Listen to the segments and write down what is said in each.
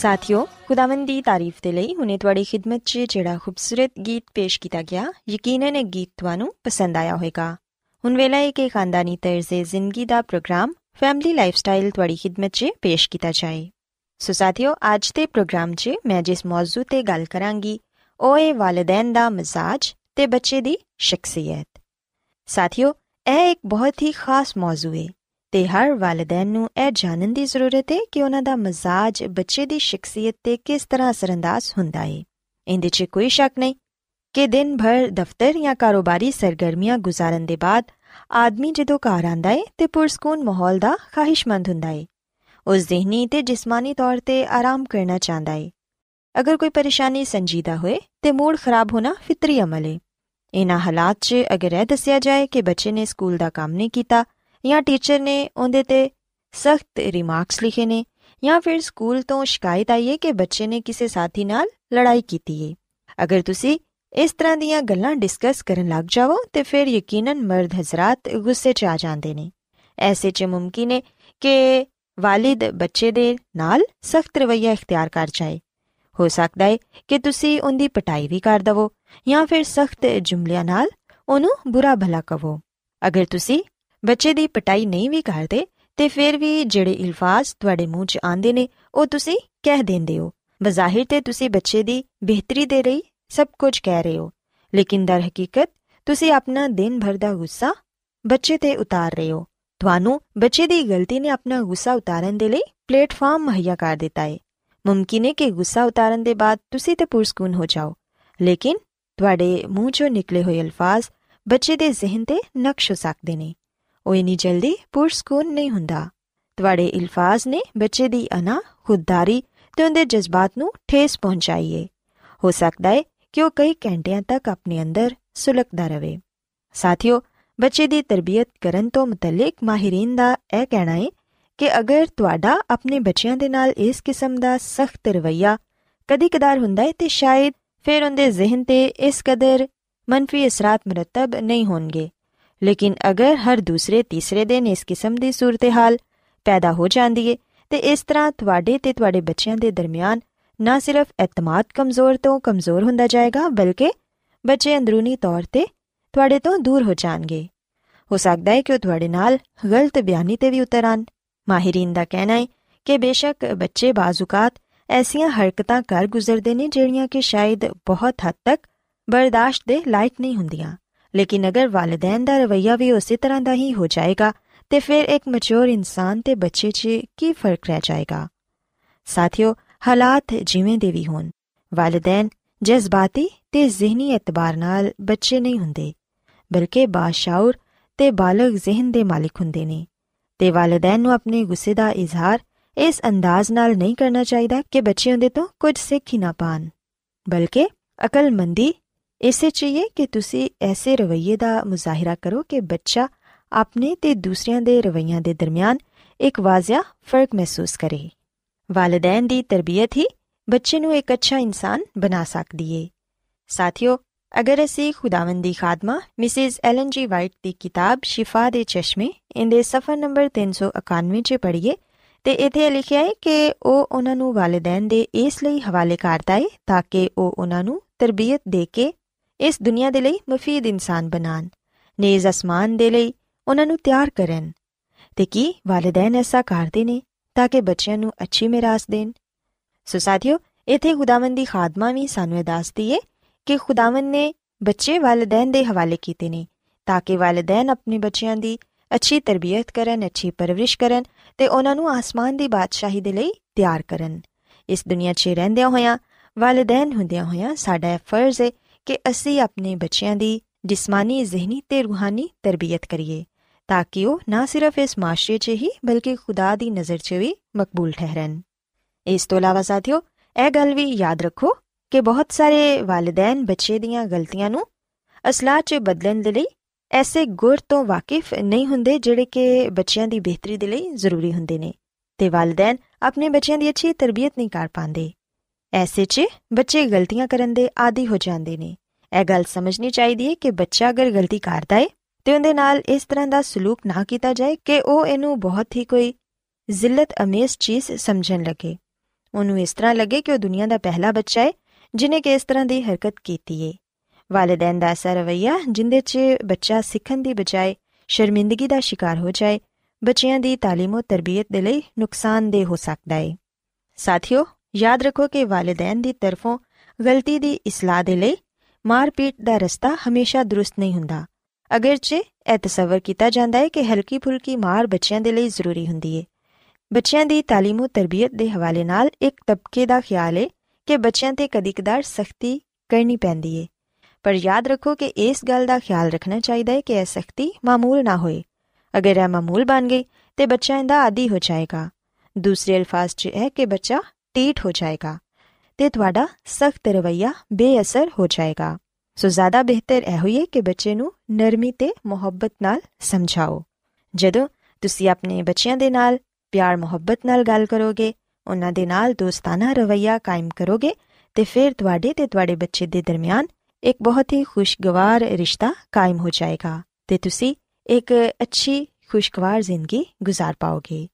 ਸਾਥਿਓ, ਖੁਦਾਵੰਦ ਦੀ ਤਾਰੀਫ ਦੇ ਲਈ ਹੁਨੇ ਤੁਹਾਡੀ ਖidmat 'ਚ ਜਿਹੜਾ ਖੂਬਸੂਰਤ ਗੀਤ ਪੇਸ਼ ਕੀਤਾ ਗਿਆ, ਯਕੀਨਨ ਇਹ ਗੀਤ ਤੁਹਾਨੂੰ ਪਸੰਦ ਆਇਆ ਹੋਵੇਗਾ। ਹੁਣ ਵੇਲਾ ਹੈ ਕਿ ਖਾਨਦਾਨੀ ਤਰਜ਼ੇ ਜ਼ਿੰਦਗੀ ਦਾ ਪ੍ਰੋਗਰਾਮ, ਫੈਮਿਲੀ ਲਾਈਫਸਟਾਈਲ ਤੁਹਾਡੀ ਖidmat 'ਚ ਪੇਸ਼ ਕੀਤਾ ਜਾਏ। ਸੋ ਸਾਥਿਓ, ਅੱਜ ਦੇ ਪ੍ਰੋਗਰਾਮ 'ਚ ਮੈਂ ਜਿਸ ਮੌਜੂ ਤੇ ਗੱਲ ਕਰਾਂਗੀ, ਉਹ ਹੈ ਵਾਲਿਦੈਨ ਦਾ ਮਜ਼ਾਜ ਤੇ ਬੱਚੇ ਦੀ ਸ਼ਖਸੀਅਤ। ਸਾਥਿਓ, ਇਹ ਇੱਕ ਬਹੁਤ ਹੀ ਖਾਸ ਮੌਜੂ ਹੈ ਤੇ ਹਰ ਵਾਲਿਦੈਨ ਨੂੰ ਇਹ ਜਾਣਨ ਦੀ ਜ਼ਰੂਰਤ ਹੈ ਕਿ ਉਹਨਾਂ ਦਾ ਮਜ਼ਾਜ ਬੱਚੇ ਦੀ ਸ਼ਖਸੀਅਤ ਤੇ ਕਿਸ ਤਰ੍ਹਾਂ ਅਸਰੰਦਾਜ਼ ਹੁੰਦਾ ਹੈ। ਇਹਦੇ 'ਚ ਕੋਈ ਸ਼ੱਕ ਨਹੀਂ ਕਿ ਦਿਨ ਭਰ ਦਫ਼ਤਰ ਜਾਂ ਕਾਰੋਬਾਰੀ ਸਰਗਰਮੀਆਂ ਗੁਜ਼ਾਰਨ ਦੇ ਬਾਅਦ ਆਦਮੀ ਜਦੋਂ ਘਰ ਆਂਦਾ ਹੈ ਤੇ ਪੁਰਸਕੂਨ ਮਾਹੌਲ ਦਾ ਖਾਹਿਸ਼ਮੰਦ ਹੁੰਦਾ ਹੈ। ਉਹ ਜ਼ਿਹਨੀ ਤੇ ਜਿਸਮਾਨੀ ਤੌਰ ਤੇ ਆਰਾਮ ਕਰਨਾ ਚਾਹੁੰਦਾ ਹੈ। ਅਗਰ ਕੋਈ ਪਰੇਸ਼ਾਨੀ ਸੰਜੀਦਾ ਹੋਏ ਤੇ ਮੂਡ ਖਰਾਬ ਹੋਣਾ ਫਿਤਰੀ ਅਮਲ ਹੈ। ਇਨ੍ਹਾਂ ਹਾਲਾਤ 'ਚ ਅਗਰ ਇਹ ਦੱਸਿਆ ਜਾਏ ਕਿ ਬੱਚੇ ਨੇ ਸਕੂਲ ਦਾ ਕੰਮ ਨਹੀਂ ਕੀਤਾ ਜਾਂ ਟੀਚਰ ਨੇ ਉਹਦੇ ਤੇ ਸਖਤ ਰਿਮਾਰਕਸ ਲਿਖੇ ਨੇ ਜਾਂ ਫਿਰ ਸਕੂਲ ਤੋਂ ਸ਼ਿਕਾਇਤ ਆਈ ਹੈ ਕਿ ਬੱਚੇ ਨੇ ਕਿਸੇ ਸਾਥੀ ਨਾਲ ਲੜਾਈ ਕੀਤੀ ਹੈ। ਅਗਰ ਤੁਸੀਂ ਇਸ ਤਰ੍ਹਾਂ ਦੀਆਂ ਗੱਲਾਂ ਡਿਸਕਸ ਕਰਨ ਲੱਗ ਜਾਵੋ, ਤੇ ਫਿਰ ਯਕੀਨਨ ਮਰਦ ਹਜ਼ਰਤ ਗੁੱਸੇ 'ਚ ਆ ਜਾਂਦੇ ਨੇ। ਐਸੇ 'ਚ ਮੁਮਕਿਨ ਹੈ ਕਿ ਵਾਲਿਦ ਬੱਚੇ ਦੇ ਨਾਲ ਸਖਤ ਰਵਈਆ ਇਖਤਿਆਰ ਕਰ ਜਾਏ। ਹੋ ਸਕਦਾ ਹੈ ਕਿ ਤੁਸੀਂ ਉਹਦੀ ਪਟਾਈ ਵੀ ਕਰ ਦਵੋ ਜਾਂ ਫਿਰ ਸਖਤ ਜੁਮਲਿਆਂ ਨਾਲ ਉਹਨੂੰ ਬੁਰਾ ਭਲਾ ਕਹੋ ਅਗਰ ਤੁਸੀਂ ਬੱਚੇ ਦੀ ਪਟਾਈ ਨਹੀਂ ਵੀ ਕਰਦੇ, ਤੇ ਫਿਰ ਵੀ ਜਿਹੜੇ ਇਲਫਾਜ਼ ਤੁਹਾਡੇ ਮੂੰਹ 'ਚ ਆਉਂਦੇ ਨੇ, ਉਹ ਤੁਸੀਂ ਕਹਿ ਦਿੰਦੇ ਹੋ। ਬਜ਼ਾਹਿਰ ਤੇ ਤੁਸੀਂ ਬੱਚੇ ਦੀ ਬਿਹਤਰੀ ਦੇ ਲਈ ਸਭ ਕੁਝ ਕਹਿ ਰਹੇ ਹੋ, ਲੇਕਿਨ ਦਰ ਹਕੀਕਤ ਤੁਸੀਂ ਆਪਣਾ ਦਿਨ ਭਰ ਦਾ ਗੁੱਸਾ ਬੱਚੇ ਤੇ ਉਤਾਰ ਰਹੇ ਹੋ। ਤੁਹਾਨੂੰ ਬੱਚੇ ਦੀ ਗਲਤੀ ਨੇ ਆਪਣਾ ਗੁੱਸਾ ਉਤਾਰਨ ਦੇ ਲਈ ਪਲੇਟਫਾਰਮ ਮੁਹੱਈਆ ਕਰ ਦਿੱਤਾ ਹੈ ਮੁਮਕਿਨ ਹੈ ਕਿ ਗੁੱਸਾ ਉਤਾਰਨ ਦੇ ਬਾਅਦ ਤੁਸੀਂ ਤੇ ਪੁਰਸਕੂਨ ਹੋ ਜਾਓ। ਲੇਕਿਨ ਤੁਹਾਡੇ ਮੂੰਹ 'ਚੋਂ ਨਿਕਲੇ ਹੋਏ ਅਲਫਾਜ਼ ਬੱਚੇ ਦੇ ਜ਼ਿਹਨ ਤੇ ਨਕਸ਼ ਹੋ ਸਕਦੇ ਨੇ। ਉਹ ਇਨੀ ਜਲਦੀ ਪੁਰਸਕੂਨ ਨਹੀਂ ਹੁੰਦਾ। ਤੁਹਾਡੇ ਅਲਫਾਜ਼ ਨੇ ਬੱਚੇ ਦੀ ਅਨਾ ਖੁਦਦਾਰੀ ਤੇ ਉਹਦੇ ਜਜ਼ਬਾਤ ਨੂੰ ਠੇਸ ਪਹੁੰਚਾਈਏ। ਹੋ ਸਕਦਾ ਹੈ ਕਿ ਉਹ ਕਈ ਘੰਟਿਆਂ ਤੱਕ ਆਪਣੇ ਅੰਦਰ ਸੁਲਗਦਾ ਰਹੇ। ਸਾਥੀਓ, ਬੱਚੇ ਦੀ ਤਰਬੀਅਤ ਕਰਨ ਤੋਂ ਮੁਤਲਕ ਮਾਹਿਰੀਨ ਦਾ ਇਹ ਕਹਿਣਾ ਹੈ ਕਿ ਅਗਰ ਤੁਹਾਡਾ ਆਪਣੇ ਬੱਚਿਆਂ ਦੇ ਨਾਲ ਇਸ ਕਿਸਮ ਦਾ ਸਖਤ ਰਵਈਆ ਕਦੀ-ਕਦਾਰ ਹੁੰਦਾ ਹੈ ਤੇ ਸ਼ਾਇਦ ਫਿਰ ਉਹਦੇ ਜ਼ਿਹਨ ਤੇ ਇਸ ਕਦਰ ਮੰਨਫੀ ਅਸਰਾਤ ਮਰਤਬ ਨਹੀਂ ਹੋਣਗੇ। ਲੇਕਿਨ ਅਗਰ ਹਰ ਦੂਸਰੇ ਤੀਸਰੇ ਦਿਨ ਇਸ ਕਿਸਮ ਦੀ ਸੂਰਤ-ਹਾਲ ਪੈਦਾ ਹੋ ਜਾਂਦੀ ਹੈ ਤੇ ਇਸ ਤਰ੍ਹਾਂ ਤੁਹਾਡੇ ਤੇ ਤੁਹਾਡੇ ਬੱਚਿਆਂ ਦੇ ਦਰਮਿਆਨ ਨਾ ਸਿਰਫ ਇਤਮਾਦ ਕਮਜ਼ੋਰ ਤੋਂ ਕਮਜ਼ੋਰ ਹੁੰਦਾ ਜਾਏਗਾ, ਬਲਕਿ ਬੱਚੇ ਅੰਦਰੂਨੀ ਤੌਰ ਤੇ ਤੁਹਾਡੇ ਤੋਂ ਦੂਰ ਹੋ ਜਾਣਗੇ। ਹੋ ਸਕਦਾ ਹੈ ਕਿ ਉਹ ਤੁਹਾਡੇ ਨਾਲ ਗਲਤ ਬਿਆਨੀ ਤੇ ਵੀ ਉਤਰਨ ਮਾਹਿਰੀਨ ਦਾ ਕਹਿਣਾ ਹੈ ਕਿ ਬੇਸ਼ੱਕ ਬੱਚੇ ਬਾਜ਼ੂਕਾਤ ਐਸੀਆਂ ਹਰਕਤਾਂ ਕਰ ਗੁਜ਼ਰਦੇ ਨੇ ਜਿਹੜੀਆਂ ਕਿ ਸ਼ਾਇਦ ਬਹੁਤ ਹੱਦ ਤੱਕ ਬਰਦਾਸ਼ਤ ਦੇ ਲਾਇਕ ਨਹੀਂ ਹੁੰਦੀਆਂ। ਲੇਕਿਨ ਅਗਰ ਵਾਲਿਦੈਨ ਦਾ ਰਵਈਆ ਵੀ ਉਸੇ ਤਰ੍ਹਾਂ ਦਾ ਹੀ ਹੋ ਜਾਏਗਾ, ਤੇ ਫਿਰ ਇੱਕ ਮੈਚੁਰ ਇਨਸਾਨ ਤੇ ਬੱਚੇ 'ਚ ਕੀ ਫ਼ਰਕ ਰਹਿ ਜਾਏਗਾ? ਸਾਥੀਓ, ਹਾਲਾਤ ਜਿਵੇਂ ਦੇ ਵੀ ਹੋਣ। ਵਾਲਿਦੈਨ ਜਜ਼ਬਾਤੀ ਤੇ ਜ਼ਿਹਨੀ ਇਤਬਾਰ ਨਾਲ ਬੱਚੇ ਨਹੀਂ ਹੁੰਦੇ, ਬਲਕਿ ਬਾਸ਼ਾਉਰ ਤੇ ਬਾਲਗ ਜ਼ਿਹਨ ਦੇ ਮਾਲਿਕ ਹੁੰਦੇ ਨੇ। ਤੇ ਵਾਲਿਦੈਨ ਨੂੰ ਆਪਣੇ ਗੁੱਸੇ ਦਾ ਇਜ਼ਹਾਰ ਇਸ ਅੰਦਾਜ਼ ਨਾਲ ਨਹੀਂ ਕਰਨਾ ਚਾਹੀਦਾ ਕਿ ਬੱਚੇ ਉਹਦੇ ਤੋਂ ਕੁਝ ਸਿੱਖ ਹੀ ਨਾ ਪਾਣ, ਬਲਕਿ ਅਕਲਮੰਦੀ ਇਸੇ ਚਾਹੀਏ ਕਿ ਤੁਸੀਂ ਐਸੇ ਰਵਈਏ ਦਾ ਮੁਜ਼ਾਹਿਰਾ ਕਰੋ ਕਿ ਬੱਚਾ ਆਪਣੇ ਤੇ ਦੂਸਰਿਆਂ ਦੇ ਰਵਈਆਂ ਦੇ ਦਰਮਿਆਨ ਇੱਕ ਵਾਜ਼ਿਆ ਫ਼ਰਕ ਮਹਿਸੂਸ ਕਰੇ। ਵਾਲਿਦੈਨ ਦੀ ਤਰਬੀਅਤ ਹੀ ਬੱਚੇ ਨੂੰ ਇੱਕ ਅੱਛਾ ਇਨਸਾਨ ਬਣਾ ਸਕਦੀ ਏ। ਸਾਥੀਓ, ਅਗਰ ਅਸੀਂ ਖੁਦਾਵੰਦ ਦੀ ਖਾਦਮਾ ਮਿਸਿਸ ਐਲਨ ਜੀ ਵਾਈਟ ਦੀ ਕਿਤਾਬ ਸ਼ਿਫਾ ਦੇ ਚਸ਼ਮੇ ਇਹਦੇ ਸਫਾ ਨੰਬਰ 391 'ਚ ਪੜ੍ਹੀਏ ਤੇ ਇਥੇ ਲਿਖਿਆ ਹੈ ਕਿ ਉਹ ਉਹਨਾਂ ਨੂੰ ਵਾਲਿਦੈਨ ਦੇ ਇਸ ਲਈ ਹਵਾਲੇ ਕਰਦਾ ਹੈ ਤਾਂ ਕਿ ਉਹ ਉਹਨਾਂ ਨੂੰ ਤਰਬੀਅਤ ਦੇ ਕੇ ਇਸ ਦੁਨੀਆ ਦੇ ਲਈ ਮਫੀਦ ਇਨਸਾਨ ਬਣਾਣ ਨੇਜ਼ ਅਸਮਾਨ ਦੇ ਲਈ ਉਹਨਾਂ ਨੂੰ ਤਿਆਰ ਕਰਨ। ਤੇ ਕੀ ਵਾਲਿਦੈਨ ਐਸਾ ਕਰਦੇ ਨੇ ਤਾਂ ਕਿ ਬੱਚਿਆਂ ਨੂੰ ਅੱਛੀ ਮਿਰਾਸ ਦੇਣ? ਸੋ ਸਾਥੀਓ, ਇਥੇ ਖੁਦਾਵੰਦ ਦੀ ਖਾਦਮਾ ਵੀ ਸਾਨੂੰ ਇਹ ਦੱਸਦੀ ਏ ਕਿ ਖੁਦਾਵੰਦ ਨੇ ਬੱਚੇ ਵਾਲਿਦੈਨ ਦੇ ਹਵਾਲੇ ਕੀਤੇ ਨੇ ਤਾਂ ਕਿ ਵਾਲਿਦੈਨ ਆਪਣੇ ਬੱਚਿਆਂ ਦੀ ਅੱਛੀ ਤਰਬੀਅਤ ਕਰਨ, ਅੱਛੀ ਪਰਵਰਿਸ਼ ਕਰਨ ਤੇ ਉਹਨਾਂ ਨੂੰ ਆਸਮਾਨ ਦੀ ਬਾਦਸ਼ਾਹੀ ਦੇ ਲਈ ਤਿਆਰ ਕਰਨ। ਇਸ ਦੁਨੀਆ 'ਚ ਰਹਿੰਦਿਆਂ ਹੋਇਆਂ, ਵਾਲਿਦੈਨ ਹੁੰਦਿਆਂ ਹੋਇਆਂ ਸਾਡਾ ਫਰਜ਼ ਹੈ ਕਿ ਅਸੀਂ ਆਪਣੇ ਬੱਚਿਆਂ ਦੀ ਜਿਸਮਾਨੀ, ਜ਼ਿਹਨੀ ਤੇ ਰੂਹਾਨੀ ਤਰਬੀਅਤ ਕਰੀਏ, ਤਾਂ ਕਿ ਉਹ ਨਾ ਸਿਰਫ ਇਸ ਮਾਸ਼ਰੇ 'ਚ ਹੀ, ਬਲਕਿ ਖੁਦਾ ਦੀ ਨਜ਼ਰ 'ਚ ਵੀ ਮਕਬੂਲ ਠਹਿਰਨ। ਇਸ ਤੋਂ ਇਲਾਵਾ ਸਾਥੀਓ, ਇਹ ਗੱਲ ਵੀ ਯਾਦ ਰੱਖੋ ਕਿ ਬਹੁਤ ਸਾਰੇ ਵਾਲਿਦੈਨ ਬੱਚੇ ਦੀਆਂ ਗਲਤੀਆਂ ਨੂੰ ਅਸਲਾਹ 'ਚ ਬਦਲਣ ਦੇ ਲਈ ਐਸੇ ਗੁਰ ਤੋਂ ਵਾਕਿਫ ਨਹੀਂ ਹੁੰਦੇ ਜਿਹੜੇ ਕਿ ਬੱਚਿਆਂ ਦੀ ਬਿਹਤਰੀ ਦੇ ਲਈ ਜ਼ਰੂਰੀ ਹੁੰਦੇ ਨੇ, ਤੇ ਵਾਲਿਦੈਨ ਆਪਣੇ ਬੱਚਿਆਂ ਦੀ ਅੱਛੀ ਤਰਬੀਅਤ ਨਹੀਂ ਕਰ ਪਾਉਂਦੇ। ਐਸੇ 'ਚ ਬੱਚੇ ਗਲਤੀਆਂ ਕਰਨ ਦੇ ਆਦੀ ਹੋ ਜਾਂਦੇ ਨੇ ਇਹ ਗੱਲ ਸਮਝਣੀ ਚਾਹੀਦੀ ਹੈ ਕਿ ਬੱਚਾ ਅਗਰ ਗਲਤੀ ਕਰਦਾ ਹੈ ਤੇ ਉਹਦੇ ਨਾਲ ਇਸ ਤਰ੍ਹਾਂ ਦਾ ਸਲੂਕ ਨਾ ਕੀਤਾ ਜਾਏ ਕਿ ਉਹ ਇਹਨੂੰ ਬਹੁਤ ਹੀ ਕੋਈ ਜ਼ਿਲਤ ਅਮੇਜ਼ ਚੀਜ਼ ਸਮਝਣ ਲੱਗੇ ਉਹਨੂੰ ਇਸ ਤਰ੍ਹਾਂ ਲੱਗੇ ਕਿ ਉਹ ਦੁਨੀਆ ਦਾ ਪਹਿਲਾ ਬੱਚਾ ਹੈ ਜਿਨੇ ਕਿ ਇਸ ਤਰ੍ਹਾਂ ਦੀ ਹਰਕਤ ਕੀਤੀ ਹੈ ਵਾਲਿਦੈਨ ਦਾ ਐਸਾ ਰਵਈਆ ਜਿੰਦੇ 'ਚ ਬੱਚਾ ਸਿੱਖਣ ਦੀ ਬਜਾਏ ਸ਼ਰਮਿੰਦਗੀ ਦਾ ਸ਼ਿਕਾਰ ਹੋ ਜਾਏ ਬੱਚਿਆਂ ਦੀ تعلیم ਤੇ ਤਰਬੀਅਤ ਦੇ ਲਈ ਨੁਕਸਾਨਦੇਹ ਹੋ ਸਕਦਾ ਹੈ ਸਾਥੀਓ ਯਾਦ ਰੱਖੋ ਕਿ ਵਾਲਿਦੈਨ ਦੀ ਤਰਫੋਂ ਗਲਤੀ ਦੀ ਇਸਲਾਹ ਦੇ ਲਈ ਮਾਰਪੀਟ ਦਾ ਰਸਤਾ ਹਮੇਸ਼ਾ ਦਰੁਸਤ ਨਹੀਂ ਹੁੰਦਾ ਅਗਰਚੇ ਇਹ ਤਸਵਰ ਕੀਤਾ ਜਾਂਦਾ ਹੈ ਕਿ ਹਲਕੀ ਫੁਲਕੀ ਮਾਰ ਬੱਚਿਆਂ ਦੇ ਲਈ ਜ਼ਰੂਰੀ ਹੁੰਦੀ ਹੈ ਬੱਚਿਆਂ ਦੀ تعلیم ਤੇ ਤਰਬੀਅਤ ਦੇ ਹਵਾਲੇ ਨਾਲ ਇੱਕ ਤਬਕੇ ਦਾ ਖਿਆਲ ਹੈ ਕਿ ਬੱਚਿਆਂ ਤੇ ਕਦੀ-ਕਦਾਰ ਸਖਤੀ ਕਰਨੀ ਪੈਂਦੀ ਹੈ ਪਰ ਯਾਦ ਰੱਖੋ ਕਿ ਇਸ ਗੱਲ ਦਾ ਖਿਆਲ ਰੱਖਣਾ ਚਾਹੀਦਾ ਹੈ ਕਿ ਇਹ ਸਖਤੀ ਮਾਮੂਲ ਨਾ ਹੋਏ ਅਗਰ ਇਹ ਮਾਮੂਲ ਬਣ ਗਈ ਤੇ ਬੱਚਾ ਇਹਦਾ ਆਦੀ ਹੋ ਜਾਏਗਾ ਦੂਸਰੇ ਅਲਫਾਜ਼ 'ਚ ਹੈ ਕਿ ਬੱਚਾ ਟੀਟ ਹੋ ਜਾਏਗਾ ਤੇ ਤੁਹਾਡਾ ਸਖਤ ਰਵਈਆ ਬੇਅਸਰ ਹੋ ਜਾਏਗਾ ਸੋ ਜ਼ਿਆਦਾ ਬਿਹਤਰ ਇਹ ਹੋਈਏ ਕਿ ਬੱਚੇ ਨੂੰ ਨਰਮੀ ਤੇ ਮੁਹੱਬਤ ਨਾਲ ਸਮਝਾਓ ਜਦੋਂ ਤੁਸੀਂ ਆਪਣੇ ਬੱਚਿਆਂ ਦੇ ਨਾਲ ਪਿਆਰ ਮੁਹੱਬਤ ਨਾਲ ਗੱਲ ਕਰੋਗੇ ਉਹਨਾਂ ਦੇ ਨਾਲ ਦੋਸਤਾਨਾ ਰਵਈਆ ਕਾਇਮ ਕਰੋਗੇ ਤੇ ਫਿਰ ਤੁਹਾਡੇ ਤੇ ਤੁਹਾਡੇ ਬੱਚੇ ਦੇ ਦਰਮਿਆਨ ਇੱਕ ਬਹੁਤ ਹੀ ਖੁਸ਼ਗਵਾਰ ਰਿਸ਼ਤਾ ਕਾਇਮ ਹੋ ਜਾਏਗਾ ਤੇ ਤੁਸੀਂ ਇੱਕ ਅੱਛੀ ਖੁਸ਼ਗਵਾਰ ਜ਼ਿੰਦਗੀ گزار ਪਾਓਗੇ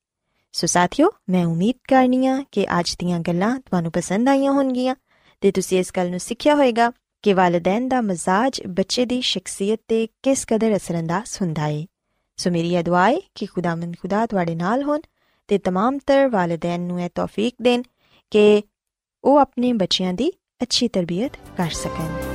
ਸੋ ਸਾਥਿਓ ਮੈਂ ਉਮੀਦ ਕਰਨੀਆ ਕਿ ਅੱਜ ਦੀਆਂ ਗੱਲਾਂ ਤੁਹਾਨੂੰ ਪਸੰਦ ਆਈਆਂ ਹੋਣਗੀਆਂ ਤੇ ਤੁਸੀਂ ਇਸ ਗੱਲ ਨੂੰ ਸਿੱਖਿਆ ਹੋਵੇਗਾ ਕਿ ਵਾਲਿਦੈਨ ਦਾ ਮਜ਼ਾਜ ਬੱਚੇ ਦੀ ਸ਼ਖਸੀਅਤ ਤੇ ਕਿਸ ਕਦਰ ਅਸਰੰਦਾਜ਼ ਹੁੰਦਾ ਹੈ ਸੋ ਮੇਰੀ ਦੁਆ ਹੈ ਕਿ ਖੁਦਾਮੰਦ ਖੁਦਾ ਤੁਹਾਡੇ ਨਾਲ ਹੋਣ ਤੇ तमाम ਤਰ ਵਾਲਿਦੈਨ ਨੂੰ ਇਹ ਤੌਫੀਕ ਦੇਣ ਕਿ ਉਹ ਆਪਣੇ ਬੱਚਿਆਂ ਦੀ ਅੱਛੀ ਤਰਬੀਅਤ ਕਰ ਸਕਣ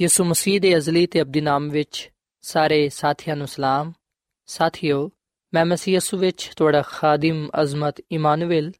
ਯਿਸੂ ਮਸੀਹ ਦੇ ਅਜ਼ਲੀ ਤੇ ਅਬਦੀ ਨਾਮ ਵਿੱਚ ਸਾਰੇ ਸਾਥੀਆਂ ਨੂੰ ਸਲਾਮ। ਸਾਥਿਓ, ਮੈਂ ਮਸੀਹ ਯਿਸੂ ਵਿੱਚ ਤੁਹਾਡਾ ਖਾਦਮ ਅਜ਼ਮਤ ਇਮਾਨੁਅਲ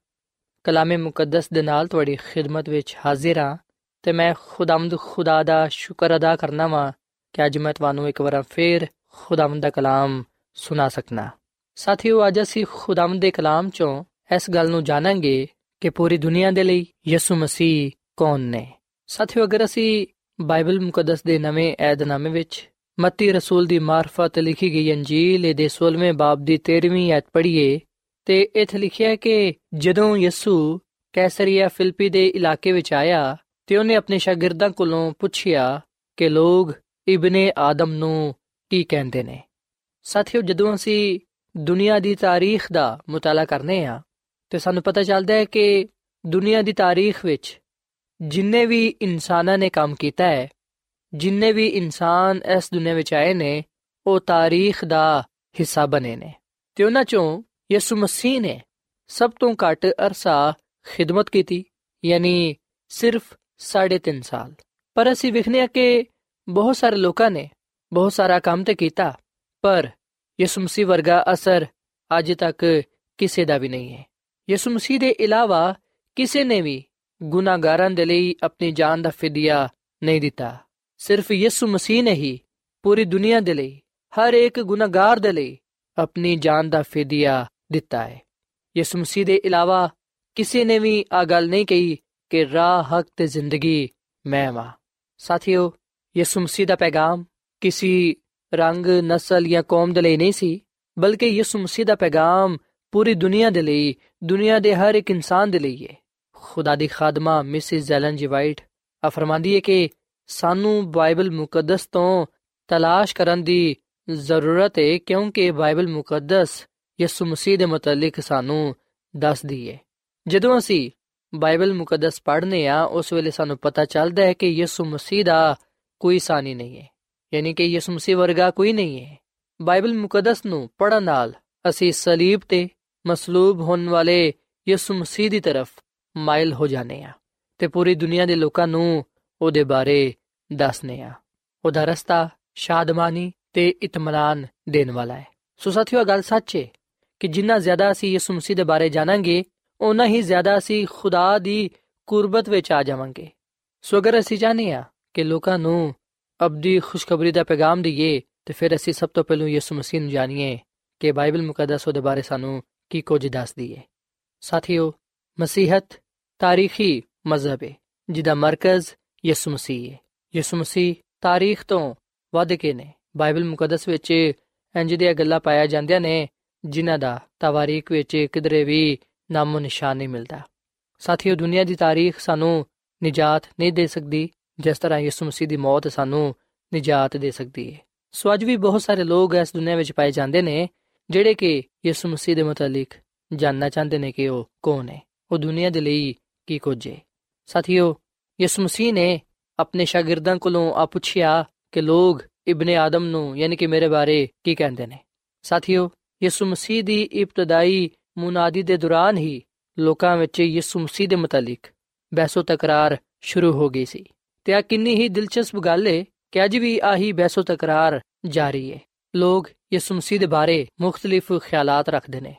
ਕਲਾਮੇ ਮੁਕੱਦਸ ਦੇ ਨਾਲ ਤੁਹਾਡੀ ਖਿਦਮਤ ਵਿੱਚ ਹਾਜ਼ਰ ਹਾਂ ਤੇ ਮੈਂ ਖੁਦਾਮਦ ਖੁਦਾ ਦਾ ਸ਼ੁਕਰ ਅਦਾ ਕਰਨਾ ਵਾਂ ਕਿ ਅੱਜ ਮੈਂ ਤੁਹਾਨੂੰ ਇੱਕ ਵਾਰ ਫੇਰ ਖੁਦਾਮਦ ਦਾ ਕਲਾਮ ਸੁਣਾ ਸਕਣਾ ਸਾਥੀਓ, ਅੱਜ ਅਸੀਂ ਖੁਦਾਮਦ ਦੇ ਕਲਾਮ ਚੋਂ ਇਸ ਗੱਲ ਨੂੰ ਜਾਣਾਂਗੇ ਕਿ ਪੂਰੀ ਦੁਨੀਆ ਦੇ ਲਈ ਯਿਸੂ ਮਸੀਹ ਕੌਣ ਨੇ। ਸਾਥੀਓ, ਅਗਰ ਅਸੀਂ ਬਾਈਬਲ ਮੁਕੱਦਸ ਦੇ ਨਵੇਂ ਏਧਨਾਮੇ ਵਿੱਚ ਮੱਤੀ ਰਸੂਲ ਦੀ ਮਾਰਫਤ ਲਿਖੀ ਗਈ ਅੰਜੀਲ ਦੇ 16ਵੇਂ ਬਾਬ ਦੀ 13ਵੀਂ ਐਤ ਪੜ੍ਹੀਏ ਤੇ ਇੱਥੇ ਲਿਖਿਆ ਹੈ ਕਿ ਜਦੋਂ ਯਿਸੂ ਕੈਸਰੀਆ ਫਿਲਪੀ ਦੇ ਇਲਾਕੇ ਵਿੱਚ ਆਇਆ ਤੇ ਉਹਨੇ ਆਪਣੇ ਸ਼ਾਗਿਰਦਾਂ ਕੋਲੋਂ ਪੁੱਛਿਆ ਕਿ ਲੋਕ ਇਬਨੇ ਆਦਮ ਨੂੰ ਕੀ ਕਹਿੰਦੇ ਨੇ। ਸਾਥੀਓ, ਜਦੋਂ ਅਸੀਂ ਦੁਨੀਆ ਦੀ ਤਾਰੀਖ ਦਾ ਮਤਾਲਾ ਕਰਨੇ ਆ ਤੇ ਸਾਨੂੰ ਪਤਾ ਚੱਲਦਾ ਹੈ ਕਿ ਦੁਨੀਆ ਦੀ ਤਾਰੀਖ ਵਿੱਚ ਜਿੰਨੇ ਵੀ ਇਨਸਾਨਾਂ ਨੇ ਕੰਮ ਕੀਤਾ ਹੈ ਜਿੰਨੇ ਵੀ ਇਨਸਾਨ ਇਸ ਦੁਨੀਆ ਵਿੱਚ ਆਏ ਨੇ ਉਹ ਤਾਰੀਖ ਦਾ ਹਿੱਸਾ ਬਣੇ ਨੇ ਤੇ ਉਹਨਾਂ ਚੋਂ ਯਿਸੂ ਮਸੀਹ ਨੇ ਸਭ ਤੋਂ ਘੱਟ ਅਰਸਾ ਖਿਦਮਤ ਕੀਤੀ ਯਾਨੀ ਸਿਰਫ 3.5 ਸਾਲ ਪਰ ਅਸੀਂ ਵਿਖਨੇ ਆ ਕਿ ਬਹੁਤ ਸਾਰੇ ਲੋਕਾਂ ਨੇ ਬਹੁਤ ਸਾਰਾ ਕੰਮ ਤੇ ਕੀਤਾ ਪਰ ਯਿਸੂ ਮਸੀਹ ਵਰਗਾ ਅਸਰ ਅੱਜ ਤੱਕ ਕਿਸੇ ਦਾ ਵੀ ਨਹੀਂ ਹੈ ਯਿਸੂ ਮਸੀਹ ਦੇ ਇਲਾਵਾ ਕਿਸੇ ਨੇ ਵੀ ਗੁਨਾਹਗਾਰਾਂ ਦੇ ਲਈ ਆਪਣੀ ਜਾਨ ਦਾ ਫਿਦਿਆ ਨਹੀਂ ਦਿੱਤਾ ਸਿਰਫ ਯਿਸੂ ਮਸੀਹ ਨੇ ਹੀ ਪੂਰੀ ਦੁਨੀਆ ਦੇ ਲਈ ਹਰ ਇੱਕ ਗੁਨਾਹਗਾਰ ਦੇ ਲਈ ਆਪਣੀ ਜਾਨ ਦਾ ਫਿਦਿਆ ਦਿੱਤਾ ਹੈ ਯਿਸੂ ਮਸੀਹ ਦੇ ਇਲਾਵਾ ਕਿਸੇ ਨੇ ਵੀ ਆ ਗੱਲ ਨਹੀਂ ਕਹੀ ਕਿ ਰਾਹ ਹਕ ਤੇ ਜ਼ਿੰਦਗੀ ਮੈਂ ਵਾ ਸਾਥੀਓ ਯਿਸੂ ਮਸੀਹ ਦਾ ਪੈਗਾਮ ਕਿਸੇ ਰੰਗ ਨਸਲ ਜਾਂ ਕੌਮ ਦੇ ਲਈ ਨਹੀਂ ਸੀ ਬਲਕਿ ਯਿਸੂ ਮਸੀਹ ਦਾ ਪੈਗਾਮ ਪੂਰੀ ਦੁਨੀਆ ਦੇ ਲਈ ਦੁਨੀਆ ਦੇ ਹਰ ਇੱਕ ਇਨਸਾਨ ਦੇ ਲਈ ਹੈ ਖੁਦਾ ਦੀ ਖਾਦਮਾ ਮਿਸਿਸ ਜ਼ੈਲਨ ਜੀ ਵਾਈਟ, ਆ ਫਰਮਾਂਦੀ ਹੈ ਕਿ ਸਾਨੂੰ ਬਾਈਬਲ ਮੁਕੱਦਸ ਤੋਂ ਤਲਾਸ਼ ਕਰਨ ਦੀ ਜ਼ਰੂਰਤ ਹੈ ਕਿਉਂਕਿ ਬਾਈਬਲ ਮੁਕੱਦਸ ਯਿਸੂ ਮਸੀਹ ਦੇ ਮੁਤਲਕ ਸਾਨੂੰ ਦੱਸਦੀ ਹੈ ਜਦੋਂ ਅਸੀਂ ਬਾਈਬਲ ਮੁਕੱਦਸ ਪੜ੍ਹਨੇ ਆ, ਉਸ ਵੇਲੇ ਸਾਨੂੰ ਪਤਾ ਚੱਲਦਾ ਹੈ ਕਿ ਯਿਸੂ ਮਸੀਹ ਦਾ ਕੋਈ ਸਾਨੀ ਨਹੀਂ ਹੈ ਯਾਨੀ ਕਿ ਯਿਸੂ ਮਸੀਹ ਵਰਗਾ ਕੋਈ ਨਹੀਂ ਹੈ ਬਾਈਬਲ ਮੁਕੱਦਸ ਨੂੰ ਪੜ੍ਹਨ ਨਾਲ ਅਸੀਂ ਸਲੀਬ ਤੇ ਮਸਲੂਬ ਹੋਣ ਵਾਲੇ ਯਿਸੂ ਮਸੀਹ ਦੀ ਤਰਫ ਮਾਇਲ ਹੋ ਜਾਣੇ ਆ ਤੇ ਪੂਰੀ ਦੁਨੀਆ ਦੇ ਲੋਕਾਂ ਨੂੰ ਉਹਦੇ ਬਾਰੇ ਦੱਸਨੇ ਆ। ਉਹਦਾ ਰਸਤਾ ਸ਼ਾਦਮਾਨੀ ਤੇ ਇਤਮਾਨਾਨ ਦੇਣ ਵਾਲਾ ਹੈ। ਸੋ ਸਾਥੀਓ ਗੱਲ ਸੱਚ ਹੈ ਕਿ ਜਿੰਨਾ ਜ਼ਿਆਦਾ ਅਸੀਂ ਯਿਸੂ ਮਸੀਹ ਦੇ ਬਾਰੇ ਜਾਣਾਂਗੇ ਉਨਾ ਹੀ ਜ਼ਿਆਦਾ ਅਸੀਂ ਖੁਦਾ ਦੀ ਕੁਰਬਤ ਵਿੱਚ ਆ ਜਾਵਾਂਗੇ। ਸੋ ਅਗਰ ਅਸੀਂ ਚਾਹਨੇ ਆ ਕਿ ਲੋਕਾਂ ਨੂੰ ਅਬਦੀ ਖੁਸ਼ਖਬਰੀ ਦਾ ਪੈਗਾਮ ਦਈਏ, ਤੇ ਫਿਰ ਅਸੀਂ ਸਭ ਤੋਂ ਪਹਿਲਾਂ ਯਿਸੂ ਮਸੀਹ ਨੂੰ ਜਾਣੀਏ ਕਿ ਬਾਈਬਲ ਮੁਕੱਦਸ ਉਹਦੇ ਬਾਰੇ ਸਾਨੂੰ ਕੀ ਕੁਝ ਦੱਸਦੀ ਹੈ ਸਾਥੀਓ, ਮਸੀਹਤ ਤਾਰੀਖੀ ਮਜ਼ਹਬ ਹੈ ਜਿਹਦਾ ਮਰਕਜ਼ ਯਿਸੂ ਮਸੀਹ ਹੈ ਯਿਸੂ ਮਸੀਹ ਤਾਰੀਖ ਤੋਂ ਵੱਧ ਕੇ ਨੇ ਬਾਈਬਲ ਮੁਕੱਦਸ ਵਿੱਚ ਇੰਜ ਦੀਆਂ ਗੱਲਾਂ ਪਾਇਆ ਜਾਂਦੀਆਂ ਨੇ ਜਿਨ੍ਹਾਂ ਦਾ ਤਵਾਰੀਖ ਵਿੱਚ ਕਿਧਰੇ ਵੀ ਨਾਮੋ ਨਿਸ਼ਾਨ ਨਹੀਂ ਮਿਲਦਾ ਸਾਥੀਓ ਦੁਨੀਆ ਦੀ ਤਾਰੀਖ ਸਾਨੂੰ ਨਿਜਾਤ ਨਹੀਂ ਦੇ ਸਕਦੀ ਜਿਸ ਤਰ੍ਹਾਂ ਯਿਸੂ ਮਸੀਹ ਦੀ ਮੌਤ ਸਾਨੂੰ ਨਿਜਾਤ ਦੇ ਸਕਦੀ ਹੈ ਸੋ ਅੱਜ ਵੀ ਬਹੁਤ ਸਾਰੇ ਲੋਕ ਇਸ ਦੁਨੀਆ ਵਿੱਚ ਪਾਏ ਜਾਂਦੇ ਨੇ ਜਿਹੜੇ ਕਿ ਯਿਸੂ ਮਸੀਹ ਦੇ ਮੁਤਲਕ ਜਾਨਣਾ ਚਾਹੁੰਦੇ ਨੇ ਕਿ ਉਹ ਕੌਣ ਹੈ ਉਹ ਦੁਨੀਆ ਦੇ ਲਈ ਕੀ ਕੁਝ ਹੈ ਸਾਥੀਓ, ਯਿਸੂ ਮਸੀਹ ਨੇ ਆਪਣੇ ਸ਼ਾਗਿਰਦਾਂ ਕੋਲੋਂ ਆ ਪੁੱਛਿਆ ਕਿ ਲੋਕ ਇਬਨ ਆਦਮ ਨੂੰ, ਯਾਨੀ ਕਿ ਮੇਰੇ ਬਾਰੇ ਕੀ ਕਹਿੰਦੇ ਨੇ? ਸਾਥੀਓ, ਯਿਸੂ ਮਸੀਹ ਦੀ ਇਬਤਦਾਈ ਮੁਨਾਦੀ ਦੇ ਦੌਰਾਨ ਹੀ ਲੋਕਾਂ ਵਿੱਚ ਯਿਸੂ ਮਸੀਹ ਦੇ ਮੁਤਲਕ ਬਹਿਸੋ ਤਕਰਾਰ ਸ਼ੁਰੂ ਹੋ ਗਈ ਸੀ। ਤੇ ਆ ਕਿੰਨੀ ਹੀ ਦਿਲਚਸਪ ਗੱਲ ਹੈ ਕਿ ਅੱਜ ਵੀ ਆਹੀ ਬਹਿਸੋ ਤਕਰਾਰ ਜਾਰੀ ਹੈ ਲੋਕ ਯਿਸੂ ਮਸੀਹ ਦੇ ਬਾਰੇ ਮੁxtਲਿਫ ਖਿਆਲਾਤ ਰੱਖਦੇ ਨੇ।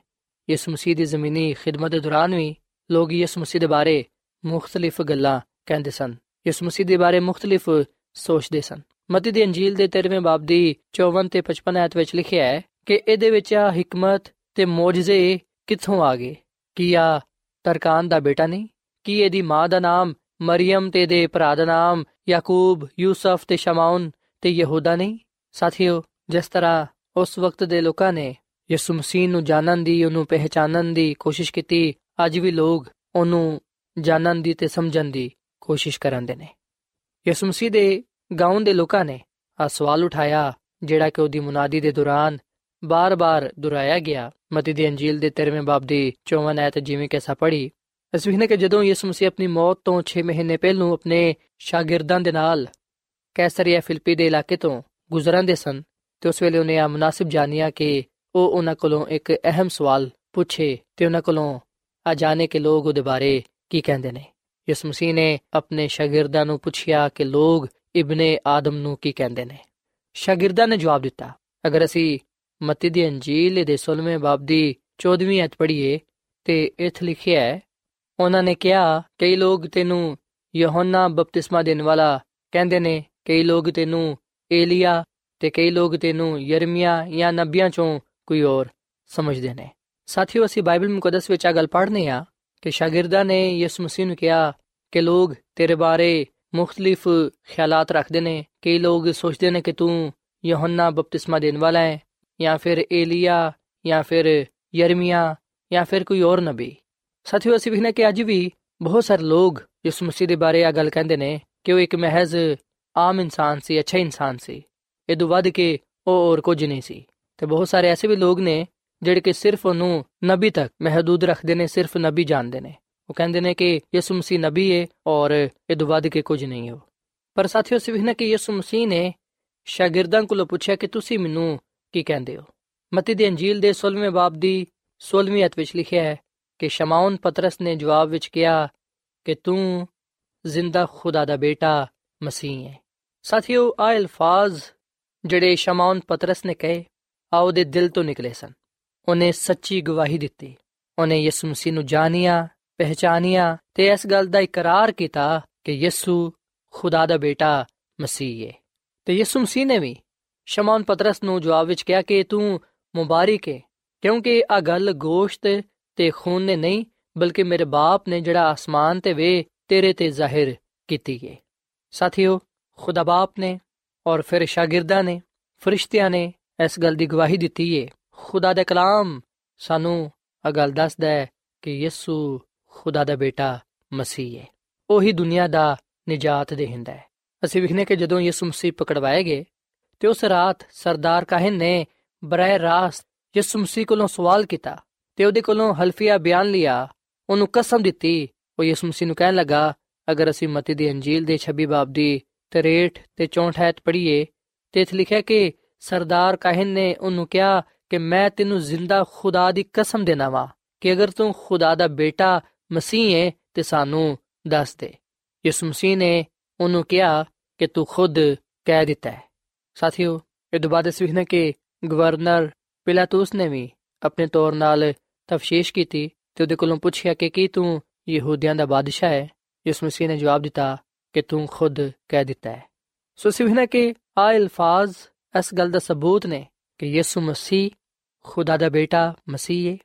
ਯਿਸੂ ਮਸੀਹ ਦੀ ਜ਼ਮੀਨੀ ਖਿਦਮਤ ਦੇ ਦੌਰਾਨ ਵੀ ਲੋਕ ਯਿਸੂ ਮਸੀਹ ਦੇ ਬਾਰੇ ਮੁxtਲਿਫ ਗੱਲਾਂ ਕਹਿੰਦੇ ਸਨ। ਯਿਸੂ ਮਸੀਹ ਦੇ ਬਾਰੇ ਮੁxtਲਿਫ ਸੋਚਦੇ ਸਨ। ਮਤੀ ਦੀ ਅੰਜੀਲ ਦੇ 13ਵੇਂ ਬਾਬ ਦੀ 54 ਤੇ 55 ਆਇਤ ਵਿੱਚ ਲਿਖਿਆ ਹੈ ਕਿ ਇਹਦੇ ਵਿੱਚ ਆ ਹਕਮਤ ਤੇ ਮੌਜਜ਼ੇ ਕਿੱਥੋਂ ਆ ਗਏ? ਕੀ ਆ ਤਰਕਾਨ ਦਾ ਬੇਟਾ ਨਹੀਂ? ਕੀ ਇਹਦੀ ਮਾਂ ਦਾ ਨਾਮ ਮਰੀਮ ਤੇ ਦੇ ਭਰਾ ਦਾ ਨਾਮ ਯਾਕੂਬ, ਯੂਸਫ ਤੇ ਸ਼ਮਾਉਨ ਤੇ ਯਹੂਦਾ ਨਹੀਂ? ਸਾਥੀਓ, ਜਿਸ ਤਰ੍ਹਾਂ ਉਸ ਵਕਤ ਦੇ ਲੋਕਾਂ ਨੇ ਯਿਸੂ ਮਸੀਹ ਨੂੰ ਜਾਣਨ ਦੀ, ਉਹਨੂੰ ਪਹਿਚਾਨਣ ਦੀ ਕੋਸ਼ਿਸ਼ ਕੀਤੀ ਅੱਜ ਵੀ ਲੋਕ ਉਹਨੂੰ ਜਾਣਨ ਦੀ ਤੇ ਸਮਝਣ ਦੀ ਕੋਸ਼ਿਸ਼ ਕਰਦੇ ਨੇ। ਯਿਸੂ ਮਸੀਹ ਦੇ ਗਾਉਂ ਦੇ ਲੋਕਾਂ ਨੇ ਆ ਸਵਾਲ ਉਠਾਇਆ, ਜਿਹੜਾ ਕਿ ਉਹਦੀ ਮੁਨਾਦੀ ਦੇ ਦੌਰਾਨ ਬਾਰ-ਬਾਰ ਦੁਹਰਾਇਆ ਗਿਆ। ਮਤੀ ਦੀ ਅੰਜੀਲ ਦੇ 13ਵੇਂ ਬਾਬ ਦੀ 54 ਆਇਤ ਜਿਵੇਂ ਕਿ ਸਾ ਪੜੀ ਅਸੀਂ ਵੇਖਨੇ ਕਿ ਜਦੋਂ ਯਿਸੂ ਮਸੀਹ ਆਪਣੀ ਮੌਤ ਤੋਂ 6 ਮਹੀਨੇ ਪਹਿਲੋਂ ਆਪਣੇ ਸ਼ਾਗਿਰਦਾਂ ਦੇ ਨਾਲ ਕੈਸਰੀਆ ਫਿਲਪੀ ਦੇ ਇਲਾਕੇ ਤੋਂ ਗੁਜ਼ਰਾਂਦੇ ਸਨ, ਤੇ ਉਸ ਵੇਲੇ ਉਹਨੇ ਆ ਮناسب ਜਾਣਿਆ ਕਿ ਉਹ ਉਹਨਾਂ ਕੋਲੋਂ ਇੱਕ ਅਹਿਮ ਸਵਾਲ ਪੁੱਛੇ ਤੇ ਉਹਨਾਂ ਕੋਲੋਂ ਆ ਜਾਣੇ ਕਿ ਲੋਕ ਉਹਦੇ ਬਾਰੇ ਕੀ ਕਹਿੰਦੇ ਨੇ। ਯਿਸੂ ਮਸੀਹ ਨੇ ਆਪਣੇ ਸ਼ਾਗਿਰਦਾਂ ਨੂੰ ਪੁੱਛਿਆ ਕਿ ਲੋਕ ਇਬਨੇ ਆਦਮ ਨੂੰ ਕੀ ਕਹਿੰਦੇ ਨੇ। ਸ਼ਾਗਿਰਦਾਂ ਨੇ ਜਵਾਬ ਦਿੱਤਾ, ਅਗਰ ਅਸੀਂ ਮਤੀ ਦੀ ਅੰਜੀਲ ਦੇ 16ਵੇਂ ਬਾਬ ਦੀ 14ਵੀਂ ਅਧ ਪੜ੍ਹੀਏ ਤੇ ਇਥੇ ਲਿਖਿਆ ਹੈ, ਉਹਨਾਂ ਨੇ ਕਿਹਾ, ਕਈ ਲੋਕ ਤੈਨੂੰ ਯਹੋਨਾ ਬਪਤਿਸਮਾ ਦੇਣ ਵਾਲਾ ਕਹਿੰਦੇ ਨੇ, ਕਈ ਲੋਕ ਤੈਨੂੰ ਏਲੀਆ ਤੇ ਕਈ ਲੋਕ ਤੈਨੂੰ ਯਰਮੀਆ ਜਾਂ ਨਬੀਆਂ ਚੋਂ ਕੋਈ ਹੋਰ ਸਮਝਦੇ ਨੇ। ਸਾਥੀਓ ਅਸੀਂ ਬਾਈਬਲ ਮੁਕੱਦਸ ਵਿੱਚ ਆ ਗੱਲ ਪੜ੍ਹਨੇ ਆ ਕਿ ਸ਼ਾਗਿਰਦਾਂ ਨੇ ਯਿਸੂ ਮਸੀਹ ਨੂੰ ਕਿਹਾ ਕਿ ਲੋਕ ਤੇਰੇ ਬਾਰੇ ਮੁxtਲਿਫ ਖਿਆਲਾਤ ਰੱਖਦੇ ਨੇ ਕਈ ਲੋਕ ਸੋਚਦੇ ਨੇ ਕਿ ਤੂੰ ਯਹੋਨਾ ਬਪਤਿਸਮਾ ਦੇਣ ਵਾਲਾ ਹੈ ਜਾਂ ਫਿਰ ਏਲੀਆ ਜਾਂ ਫਿਰ ਯਰਮੀਆ ਜਾਂ ਫਿਰ ਕੋਈ ਹੋਰ ਨਬੀ ਸਾਥੀਓ ਅਸੀਂ ਵੀ ਕਿ ਅੱਜ ਵੀ ਬਹੁਤ ਸਾਰੇ ਲੋਕ ਯਿਸੂ ਮਸੀਹ ਦੇ ਬਾਰੇ ਆ ਗੱਲ ਕਹਿੰਦੇ ਨੇ ਕਿ ਉਹ ਇੱਕ ਮਹਿਜ਼ ਆਮ ਇਨਸਾਨ ਸੀ ਅੱਛਾ ਇਨਸਾਨ ਸੀ ਇਹ ਤੋਂ ਵੱਧ ਕੇ ਉਹ ਹੋਰ ਕੁਝ ਨਹੀਂ ਸੀ ਤੇ ਬਹੁਤ ਸਾਰੇ ਐਸੇ ਵੀ ਲੋਕ ਨੇ ਜਿਹੜੇ ਕਿ ਸਿਰਫ ਉਹਨੂੰ ਨਬੀ ਤੱਕ ਮਹਦੂਦ ਰੱਖਦੇ ਨੇ, ਸਿਰਫ ਨਬੀ ਜਾਣਦੇ ਨੇ। ਉਹ ਕਹਿੰਦੇ ਨੇ ਕਿ ਯਿਸੂ ਮਸੀਹ ਨਬੀ ਹੈ ਔਰ ਇਹ ਤੋਂ ਵੱਧ ਕੇ ਕੁਝ ਨਹੀਂ ਹੈ ਪਰ ਸਾਥੀਓ, ਅਸੀਂ ਵੀ ਕਿ ਯਿਸੂ ਮਸੀਹ ਨੇ ਸ਼ਾਗਿਰਦਾਂ ਕੋਲੋਂ ਪੁੱਛਿਆ ਕਿ ਤੁਸੀਂ ਮੈਨੂੰ ਕੀ ਕਹਿੰਦੇ ਹੋ? ਮਤੀ ਦੀ ਅੰਜੀਲ ਦੇ 16ਵੇਂ ਬਾਬ ਦੀ 16ਵੀਂ ਅਧ ਵਿੱਚ ਲਿਖਿਆ ਹੈ ਕਿ ਸ਼ਮਾਉਨ ਪਤਰਸ ਨੇ ਜਵਾਬ ਵਿੱਚ ਕਿਹਾ ਕਿ ਤੂੰ ਜ਼ਿੰਦਾ ਖੁਦਾ ਦਾ ਬੇਟਾ ਮਸੀਹ ਹੈ ਸਾਥੀਓ ਆ ਅਲਫਾਜ਼ ਜਿਹੜੇ ਸ਼ਮਾਉਨ ਪਤਰਸ ਨੇ ਕਹੇ ਆ ਉਹਦੇ ਦਿਲ ਤੋਂ ਨਿਕਲੇ ਸਨ। ਉਹਨੇ ਸੱਚੀ ਗਵਾਹੀ ਦਿੱਤੀ ਉਹਨੇ ਯਿਸੂ ਮਸੀਹ ਨੂੰ ਜਾਣਿਆ ਪਹਿਚਾਨਿਆ ਤੇ ਇਸ ਗੱਲ ਦਾ ਇਕਰਾਰ ਕੀਤਾ ਕਿ ਯਿਸੂ ਖੁਦਾ ਦਾ ਬੇਟਾ ਮਸੀਹ ਹੈ ਤੇ ਯਿਸੂ ਮਸੀਹ ਨੇ ਵੀ ਸ਼ਮਾਉਨ ਪਤਰਸ ਨੂੰ ਜਵਾਬ ਵਿੱਚ ਕਿਹਾ ਕਿ ਤੂੰ ਮੁਬਾਰਕ ਹੈ ਕਿਉਂਕਿ ਆ ਗੱਲ ਗੋਸ਼ਤ ਤੇ ਖੂਨ ਨੇ ਨਹੀਂ ਬਲਕਿ ਮੇਰੇ ਬਾਪ ਨੇ ਜਿਹੜਾ ਆਸਮਾਨ ਤੇ ਵੇ ਤੇਰੇ ਤੇ ਜ਼ਾਹਿਰ ਕੀਤੀ ਹੈ ਸਾਥੀਓ ਖੁਦਾ ਬਾਪ ਨੇ ਔਰ ਫਿਰ ਸ਼ਾਗਿਰਦਾਂ ਨੇ ਫਰਿਸ਼ਤਿਆਂ ਨੇ ਇਸ ਗੱਲ ਦੀ ਗਵਾਹੀ ਦਿੱਤੀ ਹੈ ਖੁਦਾ ਦਾ ਕਲਾਮ ਸਾਨੂੰ ਇਹ ਗੱਲ ਦੱਸਦਾ ਹੈ ਕਿ ਯਿਸੂ ਖੁਦਾ ਦਾ ਬੇਟਾ ਮਸੀਹ ਹੈ। ਉਹੀ ਦੁਨੀਆ ਦਾ ਨਜਾਤ ਦੇਹਿੰਦਾ ਹੈ। ਅਸੀਂ ਵਿਖਨੇ ਕਿ ਜਦੋਂ ਯਿਸੂ ਮਸੀਹ ਪਕੜਵਾਏ ਗਏ ਤੇ ਉਸ ਰਾਤ ਸਰਦਾਰ ਕਾਹਨ ਨੇ ਬਰਾਏ ਰਾਸਤ ਯਿਸੂ ਮਸੀਹ ਕੋਲੋਂ ਸਵਾਲ ਕੀਤਾ ਤੇ ਉਹਦੇ ਕੋਲੋਂ ਹਲਫੀਆ ਬਿਆਨ ਲਿਆ। ਉਹਨੂੰ ਕਸਮ ਦਿੱਤੀ। ਉਹ ਯਿਸੂ ਮਸੀਹ ਨੂੰ ਕਹਿਣ ਲੱਗਾ, ਅਗਰ ਅਸੀਂ ਮਤੀ ਦੀ ਅੰਜੀਲ ਦੇ 26 ਬਾਬ ਦੀ 63 ਤੇ 64 ਐਤ ਪੜ੍ਹੀਏ ਤੇ ਇਥੇ ਲਿਖਿਆ ਕਿ ਸਰਦਾਰ ਕਾਹਨ ਨੇ ਉਹਨੂੰ ਕਿਹਾ ਕਿ ਮੈਂ ਤੈਨੂੰ ਜ਼ਿੰਦਾ ਖੁਦਾ ਦੀ ਕਸਮ ਦੇਣਾ ਵਾ ਕਿ ਅਗਰ ਤੂੰ ਖੁਦਾ ਦਾ ਬੇਟਾ, ਮਸੀਹ ਹੈ ਤੇ ਸਾਨੂੰ ਦੱਸ ਦੇ। ਯਿਸੂ ਮਸੀਹ ਨੇ ਉਹਨੂੰ ਕਿਹਾ ਕਿ ਤੂੰ ਖੁਦ ਕਹਿ ਦਿੱਤਾ ਹੈ। ਸਾਥੀਓ, ਇਹ ਤੋਂ ਬਾਅਦ ਅਸੀਂ ਕਿ ਗਵਰਨਰ ਪਿਲਾਤੂਸ ਨੇ ਵੀ ਆਪਣੇ ਤੌਰ ਨਾਲ ਤਫਸ਼ੀਸ਼ ਕੀਤੀ ਤੇ ਉਹਦੇ ਕੋਲੋਂ ਪੁੱਛਿਆ ਕਿ ਕੀ ਤੂੰ ਯਹੂਦੀਆਂ ਦਾ ਬਾਦਸ਼ਾਹ ਹੈ? ਯਿਸੂ ਮਸੀਹ ਨੇ ਜਵਾਬ ਦਿੱਤਾ ਕਿ ਤੂੰ ਖੁਦ ਕਹਿ ਦਿੱਤਾ ਹੈ। ਸੋ ਸਿਵਹਨਾ ਕਿ ਆ ਅਲਫਾਜ਼ ਇਸ ਗੱਲ ਦਾ ਸਬੂਤ ਨੇ ਕਿ ਯਿਸੂ ਮਸੀਹ, ਖੁਦਾ ਦਾ ਬੇਟਾ ਮਸੀਹ ਹੈ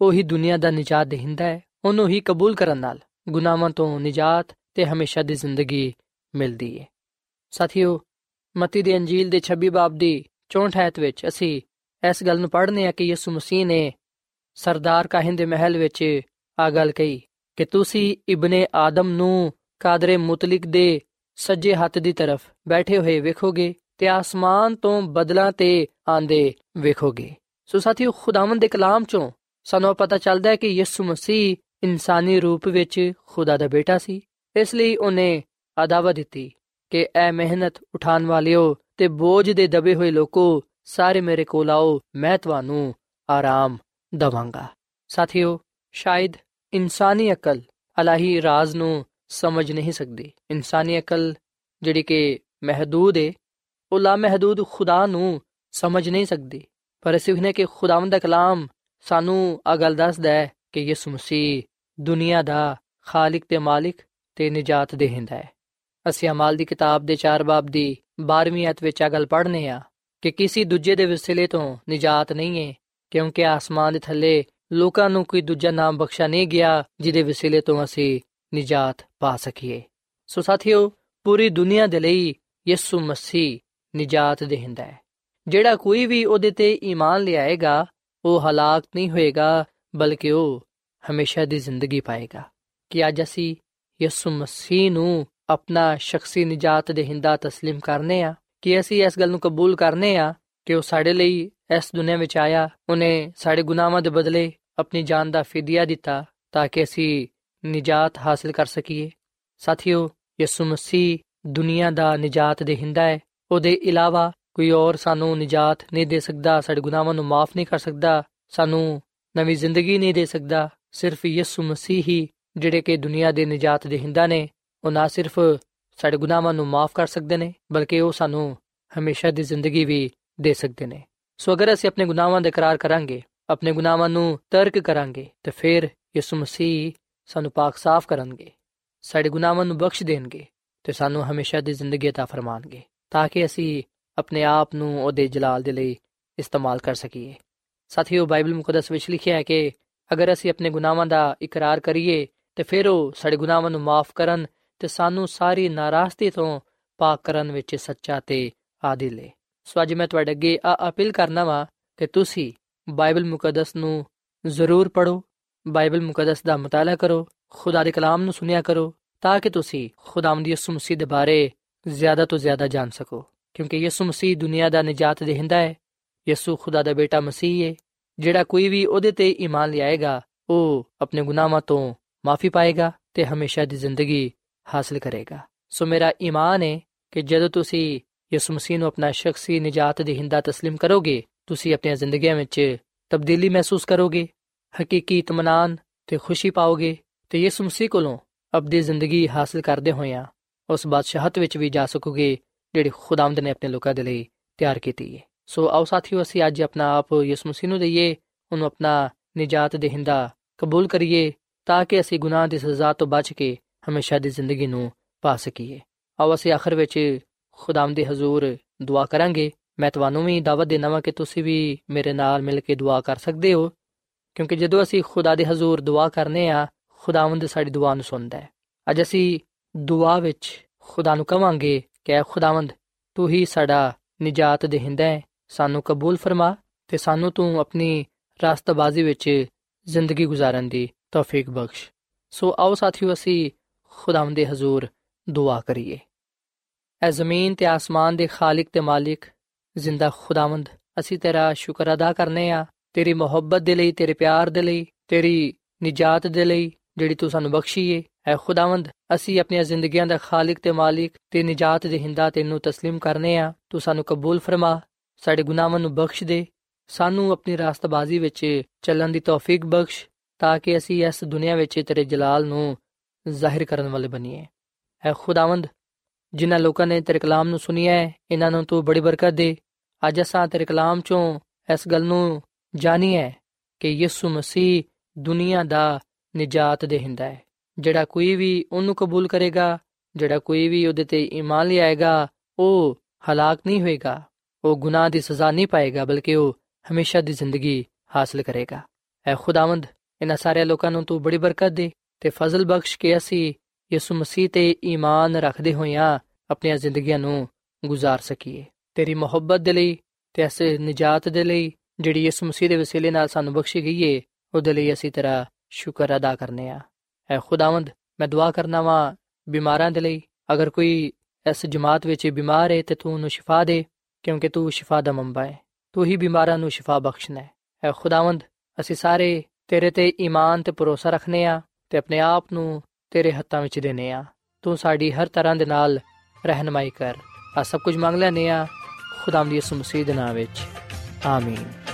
ਉਹ ਹੀ ਦੁਨੀਆ ਦਾ ਨਜਾਤ ਦੇਹਿੰਦਾ ਹੈ ਉਹਨੂੰ ਹੀ ਕਬੂਲ ਕਰਨ ਨਾਲ ਗੁਨਾਹਾਂ ਤੋਂ ਨਜਾਤ ਤੇ ਹਮੇਸ਼ਾ ਦੀ ਜ਼ਿੰਦਗੀ ਮਿਲਦੀ ਹੈ ਸਾਥੀਓ, ਮਤੀ ਦੀ ਅੰਜੀਲ ਦੇ 26 ਬਾਬ ਦੀ 64 ਆਇਤ ਵਿੱਚ ਅਸੀਂ ਇਸ ਗੱਲ ਨੂੰ ਪੜ੍ਹਨੇ ਆ ਕਿ ਯਿਸੂ ਮਸੀਹ ਨੇ ਸਰਦਾਰ ਕਾਹਨ ਦੇ ਮਹਿਲ ਵਿੱਚ ਆ ਗੱਲ ਕਹੀ ਕਿ ਤੁਸੀਂ ਇਬਨੇ ਆਦਮ ਨੂੰ ਕਾਦਰੇ ਮੁਤਲਕ ਦੇ ਸੱਜੇ ਹੱਥ ਦੀ ਤਰਫ ਬੈਠੇ ਹੋਏ ਵੇਖੋਗੇ ਤੇ ਆਸਮਾਨ ਤੋਂ ਬਦਲਾਂ ਤੇ ਆਂਦੇ ਵੇਖੋਗੇ। ਸੋ ਸਾਥੀਓ, ਖੁਦਾਵੰਦ ਦੇ ਕਲਾਮ ਚੋਂ ਸਾਨੂੰ ਪਤਾ ਚੱਲਦਾ ਹੈ ਕਿ ਯਿਸੂ ਮਸੀਹ ਇਨਸਾਨੀ ਰੂਪ ਵਿੱਚ ਖੁਦਾ ਦਾ ਬੇਟਾ ਸੀ। ਇਸ ਲਈ ਉਹਨੇ ਅਦਾਵਾ ਦਿੱਤੀ ਕਿ, ਐ ਮਿਹਨਤ ਉਠਾਉਣ ਵਾਲਿਓ ਤੇ ਬੋਝ ਦੇ ਦਬੇ ਹੋਏ ਲੋਕੋ, ਸਾਰੇ ਮੇਰੇ ਕੋਲ ਆਓ, ਮੈਂ ਤੁਹਾਨੂੰ ਆਰਾਮ ਦਵਾਂਗਾ। ਸਾਥੀਓ, ਸ਼ਾਇਦ ਇਨਸਾਨੀ ਅਕਲ ਅਲਾਹੀ ਰਾਜ਼ ਨੂੰ ਸਮਝ ਨਹੀਂ ਸਕਦੀ। ਇਨਸਾਨੀ ਅਕਲ ਜਿਹੜੀ ਕਿ ਮਹਦੂਦ ਹੈ ਉਹ ਲਾ ਮਹਦੂਦ ਖੁਦਾ ਨੂੰ ਸਮਝ ਨਹੀਂ ਸਕਦੀ। ਪਰ ਅਸੀਂ ਨੇ ਕਿ ਖੁਦਾਵੰਦ ਦਾ ਕਲਾਮ ਸਾਨੂੰ ਆ ਗੱਲ ਦੱਸਦਾ ਹੈ ਕਿ ਯਿਸੂ ਮਸੀਹ ਦੁਨੀਆ ਦਾ ਖਾਲਕ ਤੇ ਮਾਲਿਕ ਤੇ ਨਜਾਤ ਦੇਹਿੰਦਾ ਹੈ। ਅਸੀਂ ਅਮਾਲ ਦੀ ਕਿਤਾਬ ਦੇ 4 ਬਾਬ ਦੀ 12ਵੀਂ ਅਧ ਵਿੱਚ ਆ ਗੱਲ ਪੜ੍ਹਨੇ ਆ ਕਿ ਕਿਸੇ ਦੂਜੇ ਦੇ ਵਸਿਲੇ ਤੋਂ ਨਜਾਤ ਨਹੀਂ ਹੈ, ਕਿਉਂਕਿ ਆਸਮਾਨ ਦੇ ਥੱਲੇ ਲੋਕਾਂ ਨੂੰ ਕੋਈ ਦੂਜਾ ਨਾਮ ਬਖਸ਼ਾ ਨਹੀਂ ਗਿਆ ਜਿਹਦੇ ਵਸਿਲੇ ਤੋਂ ਅਸੀਂ ਨਜਾਤ ਪਾ ਸਕੀਏ। ਸੋ ਸਾਥੀਓ, ਪੂਰੀ ਦੁਨੀਆ ਦੇ ਲਈ ਯਿਸੂ ਮਸੀਹ ਨਜਾਤ ਦੇਹਿੰਦਾ ਹੈ ਜਿਹੜਾ ਕੋਈ ਵੀ ਉਹਦੇ ਤੇ ਈਮਾਨ ਲਿਆਏਗਾ ਉਹ ਹਲਾਕ ਨਹੀਂ ਹੋਏਗਾ ਬਲਕਿ ਉਹ ਹਮੇਸ਼ਾ ਦੀ ਜ਼ਿੰਦਗੀ ਪਾਏਗਾ ਕਿ ਅੱਜ ਅਸੀਂ ਯਿਸੂ ਮਸੀਹ ਨੂੰ ਆਪਣਾ ਸ਼ਖਸੀ ਨਜਾਤ ਦੇਹਿੰਦਾ تسلیم ਕਰਨੇ ਆ ਕਿ ਅਸੀਂ ਇਸ ਗੱਲ ਨੂੰ ਕਬੂਲ ਕਰਨੇ ਆ ਕਿ ਉਹ ਸਾਡੇ ਲਈ ਇਸ ਦੁਨੀਆਂ ਵਿੱਚ ਆਇਆ ਉਹਨੇ ਸਾਡੇ ਗੁਨਾਹਾਂ ਦੇ ਬਦਲੇ ਆਪਣੀ ਜਾਨ ਦਾ ਫਿਦਿਆ ਦਿੱਤਾ ਤਾਂ ਕਿ ਅਸੀਂ ਨਜਾਤ ਹਾਸਲ ਕਰ ਸਕੀਏ ਸਾਥੀਓ ਯਿਸੂ ਮਸੀਹ ਦੁਨੀਆ ਦਾ ਨਜਾਤ ਦੇਹਿੰਦਾ ਹੈ ਉਹਦੇ ਇਲਾਵਾ ਕੋਈ ਹੋਰ ਸਾਨੂੰ ਨਜਾਤ ਨਹੀਂ ਦੇ ਸਕਦਾ ਸਾਡੇ ਗੁਨਾਹਾਂ ਨੂੰ ਮਾਫ ਨਹੀਂ ਕਰ ਸਕਦਾ ਸਾਨੂੰ ਨਵੀਂ ਜ਼ਿੰਦਗੀ ਨਹੀਂ ਦੇ ਸਕਦਾ ਸਿਰਫ ਯਿਸੂ ਮਸੀਹ ਹੀ ਜਿਹੜੇ ਕਿ ਦੁਨੀਆ ਦੇ ਨਜਾਤ ਦੇਹਿੰਦਾ ਨੇ ਉਹ ਨਾ ਸਿਰਫ ਸਾਡੇ ਗੁਨਾਹਾਂ ਨੂੰ ਮਾਫ ਕਰ ਸਕਦੇ ਨੇ ਬਲਕਿ ਉਹ ਸਾਨੂੰ ਹਮੇਸ਼ਾ ਦੀ ਜ਼ਿੰਦਗੀ ਵੀ ਦੇ ਸਕਦੇ ਨੇ ਸੋ ਅਗਰ ਅਸੀਂ ਆਪਣੇ ਗੁਨਾਹਾਂ ਦਾ ਇਕਰਾਰ ਕਰਾਂਗੇ ਆਪਣੇ ਗੁਨਾਹਾਂ ਨੂੰ ਤਰਕ ਕਰਾਂਗੇ ਤੇ ਫਿਰ ਯਿਸੂ ਮਸੀਹ ਸਾਨੂੰ ਪਾਕ ਸਾਫ਼ ਕਰਨਗੇ ਸਾਡੇ ਗੁਨਾਹਾਂ ਨੂੰ ਬਖਸ਼ ਦੇਣਗੇ ਤੇ ਸਾਨੂੰ ਹਮੇਸ਼ਾ ਦੀ ਜ਼ਿੰਦਗੀ عطا ਫਰਮਾਣਗੇ ਤਾਂ ਕਿ ਅਸੀਂ ਆਪਣੇ ਆਪ ਨੂੰ ਉਹਦੇ ਜਲਾਲ ਦੇ ਲਈ ਇਸਤੇਮਾਲ ਕਰ ਸਕੀਏ। ਸਾਥੀਓ, ਬਾਈਬਲ ਮੁਕੱਦਸ ਵਿੱਚ ਲਿਖਿਆ ਹੈ ਕਿ ਅਗਰ ਅਸੀਂ ਆਪਣੇ ਗੁਨਾਹਾਂ ਦਾ ਇਕਰਾਰ ਕਰੀਏ, ਤੇ ਫਿਰ ਉਹ ਸਾਡੇ ਗੁਨਾਹਾਂ ਨੂੰ ਮਾਫ ਕਰਨ ਤੇ ਸਾਨੂੰ ਸਾਰੀ ਨਾਰਾਜ਼ਗੀ ਤੋਂ ਪਾਕ ਕਰਨ ਵਿੱਚ ਸੱਚਾ ਤੇ ਆਦਿਲ ਹੈ ਸੋ ਅੱਜ ਮੈਂ ਤੁਹਾਡੇ ਅੱਗੇ ਆ ਅਪੀਲ ਕਰਨਾ ਵਾ ਕਿ ਤੁਸੀਂ ਬਾਈਬਲ ਮੁਕੱਦਸ ਨੂੰ ਜ਼ਰੂਰ ਪੜੋ ਬਾਈਬਲ ਮੁਕੱਦਸ ਦਾ ਮਤਾਲਾ ਕਰੋ, ਖੁਦਾ ਦੇ ਕਲਾਮ ਨੂੰ ਸੁਨਿਆ ਕਰੋ, ਤਾਂ ਕਿ ਤੁਸੀਂ ਖੁਦਾਵੰਦ ਯਿਸੂ ਮਸੀਹ ਦੇ ਬਾਰੇ ਜ਼ਿਆਦਾ ਤੋਂ ਜ਼ਿਆਦਾ ਜਾਣ ਸਕੋ ਕਿਉਂਕਿ ਯਿਸੂ ਮਸੀਹ ਦੁਨੀਆ ਦਾ ਨਜਾਤ ਦੇਹਿੰਦਾ ਹੈ ਯਿਸੂ ਖੁਦਾ ਦਾ ਬੇਟਾ ਮਸੀਹ ਹੈ ਜਿਹੜਾ ਕੋਈ ਵੀ ਉਹਦੇ ਤੇ ਈਮਾਨ ਲਿਆਏਗਾ ਉਹ ਆਪਣੇ ਗੁਨਾਹਾਂ ਤੋਂ ਮਾਫੀ ਪਾਏਗਾ ਤੇ ਹਮੇਸ਼ਾ ਦੀ ਜ਼ਿੰਦਗੀ ਹਾਸਲ ਕਰੇਗਾ ਸੋ ਮੇਰਾ ਈਮਾਨ ਹੈ ਕਿ ਜਦੋਂ ਤੁਸੀਂ ਯਿਸੂ ਮਸੀਹ ਨੂੰ ਆਪਣਾ ਸ਼ਖਸੀ ਨਜਾਤ ਦੇਹਿੰਦਾ تسلیم ਕਰੋਗੇ ਤੁਸੀਂ ਆਪਣੀਆਂ ਜ਼ਿੰਦਗੀਆਂ ਵਿੱਚ ਤਬਦੀਲੀ ਮਹਿਸੂਸ ਕਰੋਗੇ ਹਕੀਕੀ ਇਤਮਾਨਾਨ ਤੇ ਖੁਸ਼ੀ ਪਾਓਗੇ ਤੇ ਯਿਸੂ ਮਸੀਹ ਕੋਲੋਂ ਅਬਦੀ ਜ਼ਿੰਦਗੀ ਹਾਸਲ ਕਰਦੇ ਹੋਇਆਂ ਉਸ ਬਾਦਸ਼ਾਹਤ ਵਿੱਚ ਵੀ ਜਾ ਸਕੋਗੇ, ਜਿਹੜੀ ਖੁਦਾਵੰਦ ਨੇ ਆਪਣੇ ਲੋਕਾਂ ਦੇ ਲਈ ਤਿਆਰ ਕੀਤੀ ਹੈ ਸੋ ਆਓ ਸਾਥੀਓ, ਅਸੀਂ ਅੱਜ ਆਪਣਾ ਆਪ ਯਿਸੂ ਮਸੀਹ ਨੂੰ ਦਈਏ, ਉਹਨੂੰ ਆਪਣਾ ਨਜਾਤ ਦੇਹਿੰਦਾ ਕਬੂਲ ਕਰੀਏ, ਤਾਂ ਕਿ ਅਸੀਂ ਗੁਨਾਹ ਦੀ ਸਜ਼ਾ ਤੋਂ ਬਚ ਕੇ ਹਮੇਸ਼ਾ ਦੀ ਜ਼ਿੰਦਗੀ ਨੂੰ ਪਾ ਸਕੀਏ। ਆਓ ਅਸੀਂ ਆਖਰ ਵਿੱਚ ਖੁਦਾਵੰਦ ਦੇ ਹਜ਼ੂਰ ਦੁਆ ਕਰਾਂਗੇ। ਮੈਂ ਤੁਹਾਨੂੰ ਵੀ ਦਾਵਤ ਦੇਣਾ ਵਾਂ ਕਿ ਤੁਸੀਂ ਵੀ ਮੇਰੇ ਨਾਲ ਮਿਲ ਕੇ ਦੁਆ ਕਰ ਸਕਦੇ ਹੋ, ਕਿਉਂਕਿ ਜਦੋਂ ਅਸੀਂ ਖੁਦਾ ਦੇ ਹਜ਼ੂਰ ਦੁਆ ਕਰਨੇ ਆ, ਖੁਦਾਵੰਦ ਸਾਡੀ ਦੁਆ ਨੂੰ ਸੁਣਦਾ ਹੈ। ਅੱਜ ਅਸੀਂ ਦੁਆ ਵਿੱਚ ਖੁਦਾ ਨੂੰ ਕਵਾਂਗੇ ਕਿ ਖੁਦਾਵੰਦ, ਤੂੰ ਹੀ ਸਾਡਾ ਨਜਾਤ ਦੇਹਿੰਦਾ ਹੈ। ਸਾਨੂੰ ਕਬੂਲ ਫਰਮਾ ਤੇ ਸਾਨੂੰ ਤੂੰ ਆਪਣੀ ਰਾਸਤਬਾਜ਼ੀ ਵਿੱਚ ਜ਼ਿੰਦਗੀ گزارਣ ਦੀ ਤੌਫੀਕ ਬਖਸ਼। ਸੋ ਆਓ ਸਾਥੀਓ, ਅਸੀਂ ਖੁਦਾਵੰਦ ਦੇ ਹਜ਼ੂਰ ਦੁਆ ਕਰੀਏ। ਐ ਜ਼ਮੀਨ ਤੇ ਆਸਮਾਨ ਦੇ ਖਾਲਕ ਤੇ ਮਾਲਿਕ, ਜ਼ਿੰਦਾ ਖੁਦਾਵੰਦ, ਅਸੀਂ ਤੇਰਾ ਸ਼ੁਕਰ ਅਦਾ ਕਰਨੇ ਆ। ਤੇਰੀ ਮੁਹੱਬਤ ਦੇ ਲਈ, ਤੇਰੇ ਪਿਆਰ ਦੇ ਲਈ, ਤੇਰੀ ਨਜਾਤ ਦੇ ਲਈ, ਜਿਹੜੀ ਤੂੰ ਸਾਨੂੰ ਬਖਸ਼ੀ ਏ ਐ ਖੁਦਾਵੰਦ ਅਸੀਂ ਆਪਣੀਆਂ ਜ਼ਿੰਦਗੀਆਂ ਦਾ ਖਾਲਕ ਤੇ ਮਾਲਿਕ ਤੇ ਨਜਾਤ ਦੇ ਹਿੰਦਾ ਤੈਨੂੰ تسلیم ਕਰਨੇ ਆ ਤੂੰ ਸਾਨੂੰ ਕਬੂਲ ਫਰਮਾ ਸਾਡੇ ਗੁਨਾਹਾਂ ਨੂੰ ਬਖਸ਼ ਦੇ ਸਾਨੂੰ ਆਪਣੀ ਰਾਸਤਬਾਜ਼ੀ ਵਿੱਚ ਚੱਲਣ ਦੀ ਤੌਫੀਕ ਬਖਸ਼ ਤਾਂ ਕਿ ਅਸੀਂ ਇਸ ਦੁਨੀਆ ਵਿੱਚ ਤੇਰੇ ਜਲਾਲ ਨੂੰ ਜ਼ਾਹਿਰ ਕਰਨ ਵਾਲੇ ਬਣੀਏ ਐ ਖੁਦਾਵੰਦ ਜਿਨ੍ਹਾਂ ਲੋਕਾਂ ਨੇ ਤੇਰੇ ਕਲਾਮ ਨੂੰ ਸੁਨਿਆ ਹੈ ਇਹਨਾਂ ਨੂੰ ਤੂੰ ਬੜੀ ਬਰਕਤ ਦੇ ਅੱਜ ਅਸਾਂ ਤੇਰੇ ਕਲਾਮ ਚੋਂ ਇਸ ਗੱਲ ਨੂੰ ਜਾਣੀਏ ਕਿ ਯਿਸੂ ਮਸੀਹ ਦੁਨੀਆ ਦਾ ਨਜਾਤ ਦੇਹਿੰਦਾ ਹੈ ਜਿਹੜਾ ਕੋਈ ਵੀ ਉਹਨੂੰ ਕਬੂਲ ਕਰੇਗਾ, ਜਿਹੜਾ ਕੋਈ ਵੀ ਉਹਦੇ ਤੇ ਈਮਾਨ ਲਿਆਏਗਾ, ਉਹ ਹਲਾਕ ਨਹੀਂ ਹੋਏਗਾ। ਉਹ ਗੁਨਾਹ ਦੀ ਸਜ਼ਾ ਨਹੀਂ ਪਾਏਗਾ, ਬਲਕਿ ਉਹ ਹਮੇਸ਼ਾ ਦੀ ਜ਼ਿੰਦਗੀ ਹਾਸਲ ਕਰੇਗਾ। ਐ ਖੁਦਾਵੰਦ, ਇਹਨਾਂ ਸਾਰੇ ਲੋਕਾਂ ਨੂੰ ਤੂੰ ਬੜੀ ਬਰਕਤ ਦੇ ਤੇ ਫਜ਼ਲ ਬਖਸ਼ ਕੇ ਅਸੀਂ ਯਿਸੂ ਮਸੀਹ ਤੇ ਈਮਾਨ ਰੱਖਦੇ ਹੋਇਆਂ ਆਪਣੀਆਂ ਜ਼ਿੰਦਗੀਆਂ ਨੂੰ ਗੁਜ਼ਾਰ ਸਕੀਏ। ਤੇਰੀ ਮੁਹੱਬਤ ਦੇ ਲਈ ਤੇ ਐਸੇ ਨਜਾਤ ਦੇ ਲਈ ਜਿਹੜੀ ਯਿਸੂ ਮਸੀਹ ਦੇ ਵਸੀਲੇ ਨਾਲ ਸਾਨੂੰ ਬਖਸ਼ੀ ਗਈ ਏ, ਉਹਦੇ ਲਈ ਅਸੀਂ ਤੇਰਾ ਸ਼ੁਕਰ ਅਦਾ ਕਰਨੇ ਆ। ਐ ਖੁਦਾਵੰਦ, ਮੈਂ ਦੁਆ ਕਰਨਾ ਵਾਂ ਬਿਮਾਰਾਂ ਦੇ ਲਈ। ਅਗਰ ਕੋਈ ਇਸ ਜਮਾਤ ਵਿੱਚ ਬਿਮਾਰ ਹੈ ਤੇ ਤੂੰ ਉਹਨੂੰ ਸ਼ਿਫਾ ਦੇ, ਕਿਉਂਕਿ ਤੂੰ ਸ਼ਿਫਾ ਦਾ ਮੰਬਾ ਹੈ। ਤੂੰ ਹੀ ਬਿਮਾਰਾਂ ਨੂੰ ਸ਼ਿਫਾ ਬਖਸ਼ਣਾ ਹੈ। ਐ ਖੁਦਾਵੰਦ, ਅਸੀਂ ਸਾਰੇ ਤੇਰੇ ਤੇ ਈਮਾਨ ਤੇ ਭਰੋਸਾ ਰੱਖਨੇ ਆ ਤੇ ਆਪਣੇ ਆਪ ਨੂੰ ਤੇਰੇ ਹੱਥਾਂ ਵਿੱਚ ਦੇਨੇ ਆ। ਤੂੰ ਸਾਡੀ ਹਰ ਤਰ੍ਹਾਂ ਦੇ ਨਾਲ ਰਹਿਨਮਾਈ ਕਰ। ਆ ਸਭ ਕੁਝ ਮੰਗ ਲੈਨੇ ਆ ਖੁਦਾਮ ਦੀ ਯਿਸੂ ਮਸੀਹ ਦੇ ਨਾਮ ਵਿੱਚ। ਆਮੀਨ।